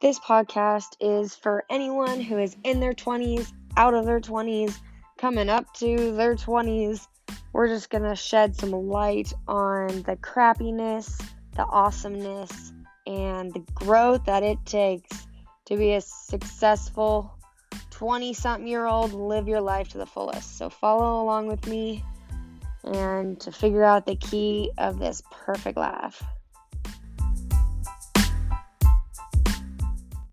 This podcast is for anyone who is in their 20s, out of their 20s, coming up to their 20s. We're just going to shed some light on the crappiness, the awesomeness, and the growth that it takes to be a successful 20 something year old live your life to the fullest. So follow along with me and to figure out the key of this perfect life.